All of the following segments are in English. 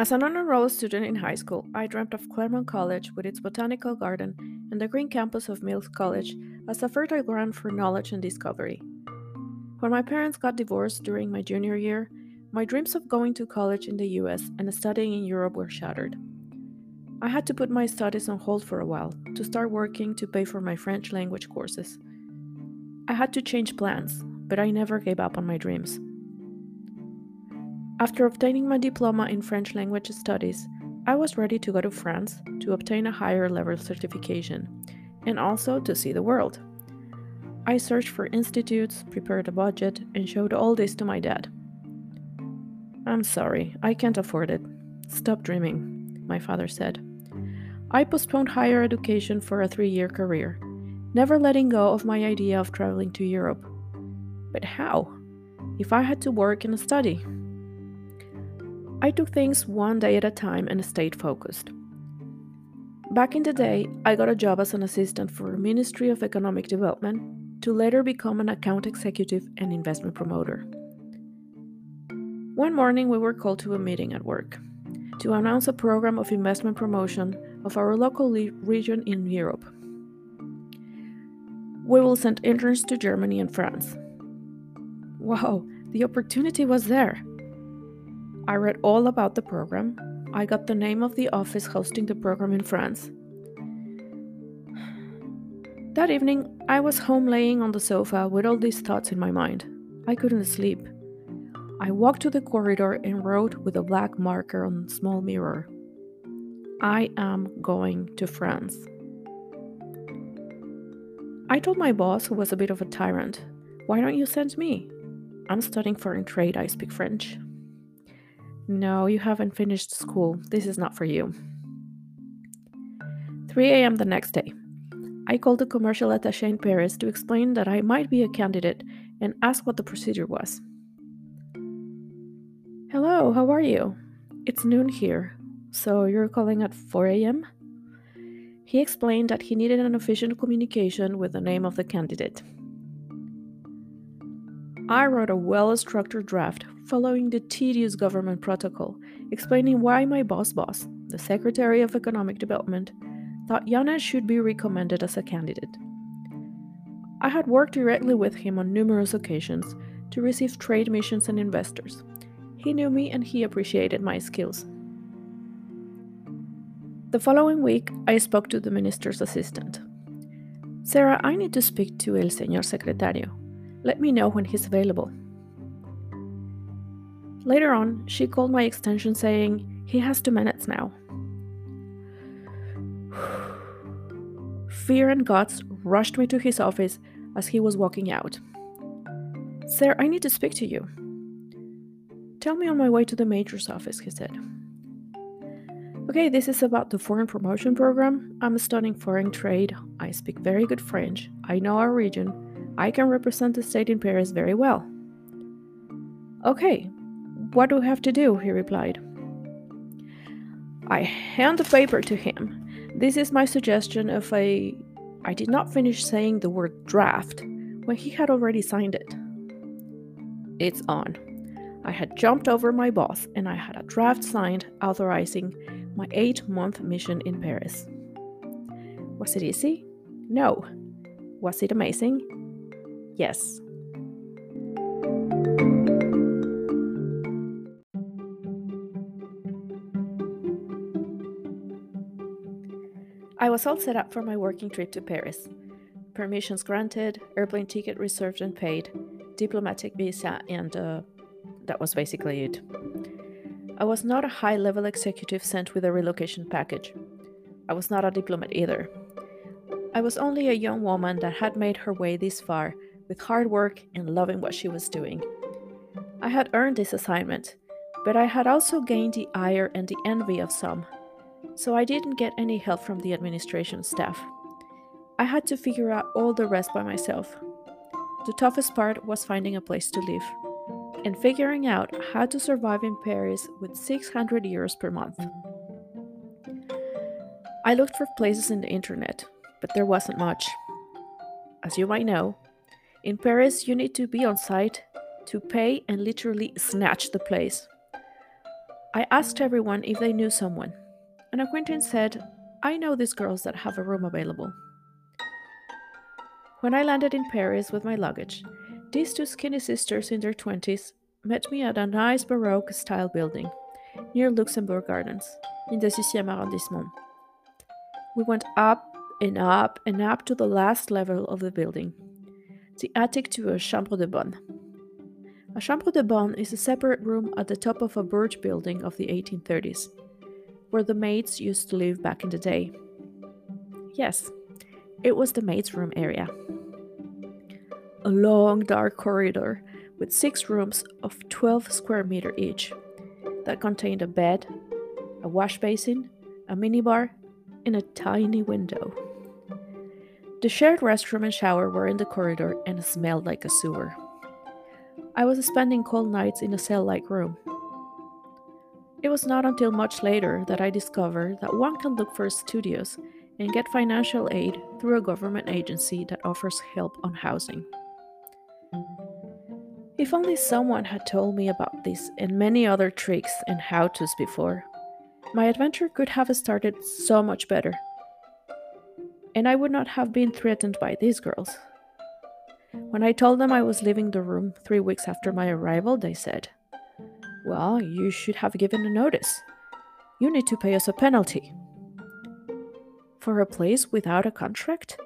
As an honor roll student in high school, I dreamt of Claremont College with its botanical garden and the green campus of Mills College as a fertile ground for knowledge and discovery. When my parents got divorced during my junior year, my dreams of going to college in the US and studying in Europe were shattered. I had to put my studies on hold for a while to start working to pay for my French language courses. I had to change plans, but I never gave up on my dreams. After obtaining my diploma in French language studies, I was ready to go to France to obtain a higher level certification and also to see the world. I searched for institutes, prepared a budget, and showed all this to my dad. I'm sorry, I can't afford it. Stop dreaming, my father said. I postponed higher education for a three year career, never letting go of my idea of traveling to Europe. But how? If I had to work and study? I took things one day at a time and stayed focused. Back in the day, I got a job as an assistant for the Ministry of Economic Development to later become an account executive and investment promoter. One morning, we were called to a meeting at work to announce a program of investment promotion of our local le- region in Europe. We will send interns to Germany and France. Wow, the opportunity was there. I read all about the program. I got the name of the office hosting the program in France. That evening, I was home laying on the sofa with all these thoughts in my mind. I couldn't sleep. I walked to the corridor and wrote with a black marker on a small mirror I am going to France. I told my boss, who was a bit of a tyrant, Why don't you send me? I'm studying foreign trade, I speak French. No, you haven't finished school. This is not for you. 3 a.m. the next day. I called the commercial attaché in Paris to explain that I might be a candidate and ask what the procedure was. Hello, how are you? It's noon here, so you're calling at 4 a.m.? He explained that he needed an official communication with the name of the candidate. I wrote a well structured draft following the tedious government protocol, explaining why my boss boss, the Secretary of Economic Development, thought Yaneth should be recommended as a candidate. I had worked directly with him on numerous occasions to receive trade missions and investors. He knew me and he appreciated my skills. The following week, I spoke to the minister's assistant. Sarah, I need to speak to El Señor Secretario. Let me know when he's available. Later on, she called my extension saying, He has two minutes now. Fear and guts rushed me to his office as he was walking out. Sir, I need to speak to you. Tell me on my way to the major's office, he said. Okay, this is about the foreign promotion program. I'm studying foreign trade. I speak very good French. I know our region. I can represent the state in Paris very well. Okay, what do we have to do? he replied. I hand the paper to him. This is my suggestion of a. I did not finish saying the word draft when he had already signed it. It's on. I had jumped over my boss and I had a draft signed authorizing my eight month mission in Paris. Was it easy? No. Was it amazing? Yes. I was all set up for my working trip to Paris. Permissions granted, airplane ticket reserved and paid, diplomatic visa, and uh, that was basically it. I was not a high level executive sent with a relocation package. I was not a diplomat either. I was only a young woman that had made her way this far with hard work and loving what she was doing. I had earned this assignment, but I had also gained the ire and the envy of some so I didn't get any help from the administration staff. I had to figure out all the rest by myself. The toughest part was finding a place to live and figuring out how to survive in Paris with 600 euros per month. I looked for places in the internet, but there wasn't much. As you might know, in Paris you need to be on site to pay and literally snatch the place. I asked everyone if they knew someone. An acquaintance said, I know these girls that have a room available. When I landed in Paris with my luggage, these two skinny sisters in their 20s met me at a nice Baroque style building near Luxembourg Gardens in the 6e arrondissement. We went up and up and up to the last level of the building, the attic to a chambre de bonne. A chambre de bonne is a separate room at the top of a birch building of the 1830s, where the maids used to live back in the day. Yes, it was the maids' room area. A long dark corridor with six rooms of 12 square meter each that contained a bed, a wash basin, a minibar, and a tiny window. The shared restroom and shower were in the corridor and smelled like a sewer. I was spending cold nights in a cell like room. It was not until much later that I discovered that one can look for studios and get financial aid through a government agency that offers help on housing. If only someone had told me about this and many other tricks and how to's before, my adventure could have started so much better. And I would not have been threatened by these girls. When I told them I was leaving the room three weeks after my arrival, they said, Well, you should have given a notice. You need to pay us a penalty. For a place without a contract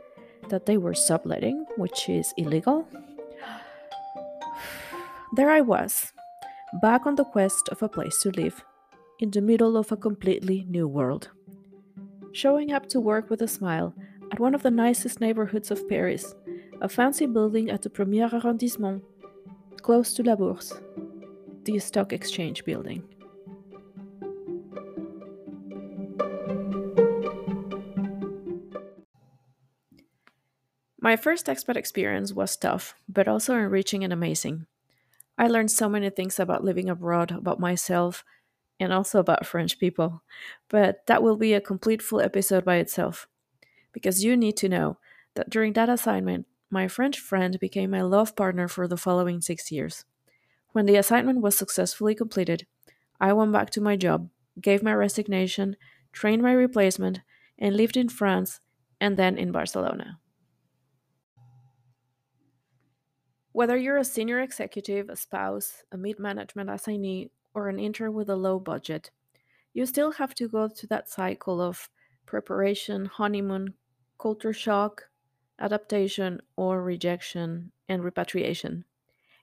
that they were subletting, which is illegal? There I was, back on the quest of a place to live, in the middle of a completely new world. Showing up to work with a smile at one of the nicest neighborhoods of Paris, a fancy building at the Premier Arrondissement, close to La Bourse, the stock exchange building. My first expat experience was tough, but also enriching and amazing. I learned so many things about living abroad, about myself, and also about French people. But that will be a complete full episode by itself. Because you need to know that during that assignment, my French friend became my love partner for the following six years. When the assignment was successfully completed, I went back to my job, gave my resignation, trained my replacement, and lived in France and then in Barcelona. Whether you're a senior executive, a spouse, a mid management assignee, or an intern with a low budget, you still have to go through that cycle of preparation, honeymoon, culture shock, adaptation, or rejection and repatriation.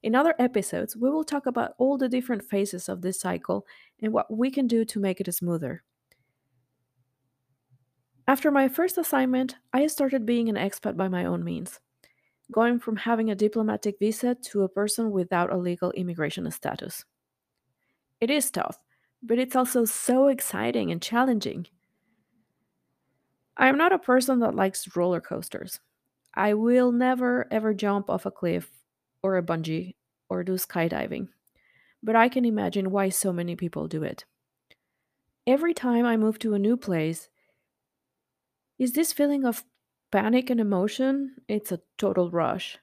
In other episodes, we will talk about all the different phases of this cycle and what we can do to make it smoother. After my first assignment, I started being an expat by my own means going from having a diplomatic visa to a person without a legal immigration status. It is tough, but it's also so exciting and challenging. I am not a person that likes roller coasters. I will never ever jump off a cliff or a bungee or do skydiving, but I can imagine why so many people do it. Every time I move to a new place, is this feeling of panic and emotion, it's a total rush.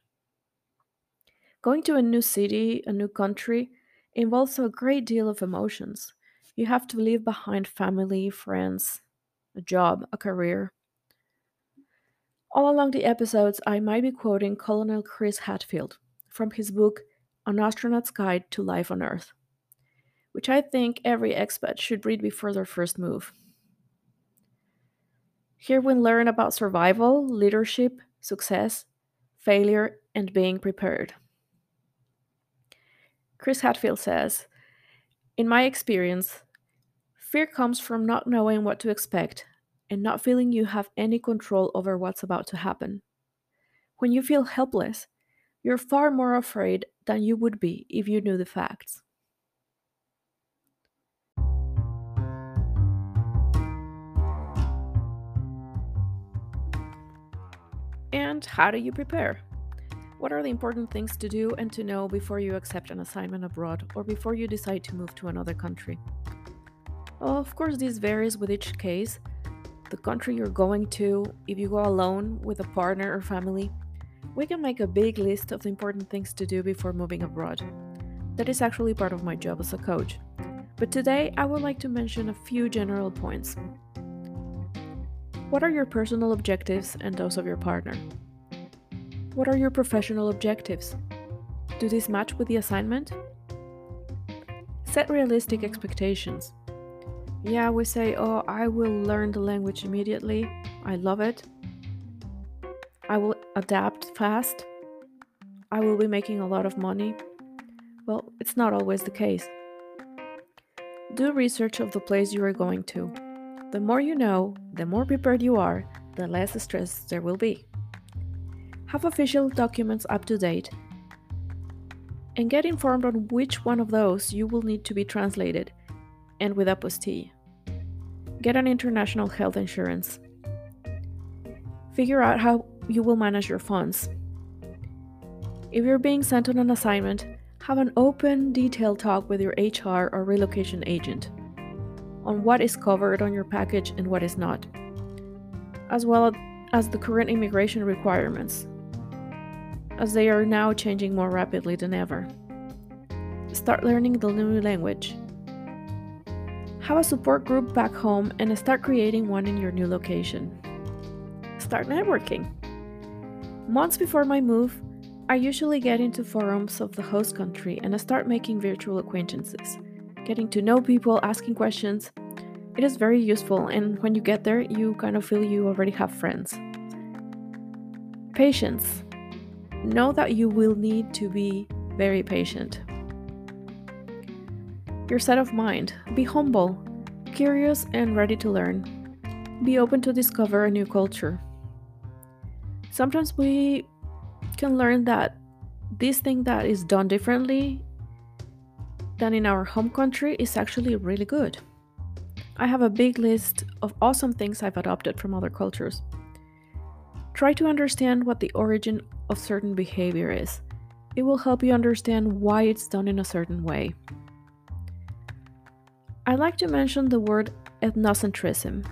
Going to a new city, a new country, involves a great deal of emotions. You have to leave behind family, friends, a job, a career. All along the episodes, I might be quoting Colonel Chris Hadfield from his book An Astronaut's Guide to Life on Earth, which I think every expat should read before their first move. Here we learn about survival, leadership, success, failure, and being prepared. Chris Hadfield says In my experience, fear comes from not knowing what to expect and not feeling you have any control over what's about to happen. When you feel helpless, you're far more afraid than you would be if you knew the facts. And how do you prepare? What are the important things to do and to know before you accept an assignment abroad or before you decide to move to another country? Of course, this varies with each case. The country you're going to, if you go alone with a partner or family, we can make a big list of the important things to do before moving abroad. That is actually part of my job as a coach. But today I would like to mention a few general points. What are your personal objectives and those of your partner? What are your professional objectives? Do these match with the assignment? Set realistic expectations. Yeah, we say, oh, I will learn the language immediately. I love it. I will adapt fast. I will be making a lot of money. Well, it's not always the case. Do research of the place you are going to. The more you know, the more prepared you are, the less stress there will be. Have official documents up to date and get informed on which one of those you will need to be translated and with apostille. Get an international health insurance. Figure out how you will manage your funds. If you're being sent on an assignment, have an open, detailed talk with your HR or relocation agent on what is covered on your package and what is not, as well as the current immigration requirements, as they are now changing more rapidly than ever. Start learning the new language. Have a support group back home and start creating one in your new location. Start networking. Months before my move, I usually get into forums of the host country and I start making virtual acquaintances, getting to know people, asking questions. It is very useful, and when you get there, you kind of feel you already have friends. Patience. Know that you will need to be very patient. Your set of mind. Be humble, curious, and ready to learn. Be open to discover a new culture. Sometimes we can learn that this thing that is done differently than in our home country is actually really good. I have a big list of awesome things I've adopted from other cultures. Try to understand what the origin of certain behavior is. It will help you understand why it's done in a certain way. I like to mention the word ethnocentrism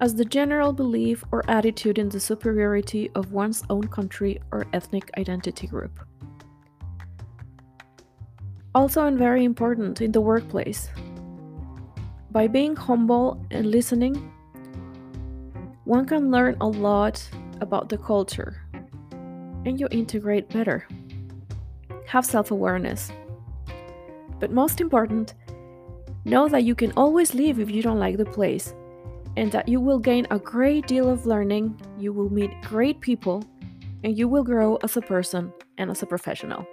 as the general belief or attitude in the superiority of one's own country or ethnic identity group. Also, and very important in the workplace, by being humble and listening, one can learn a lot about the culture and you integrate better. Have self awareness. But most important, know that you can always leave if you don't like the place and that you will gain a great deal of learning, you will meet great people, and you will grow as a person and as a professional.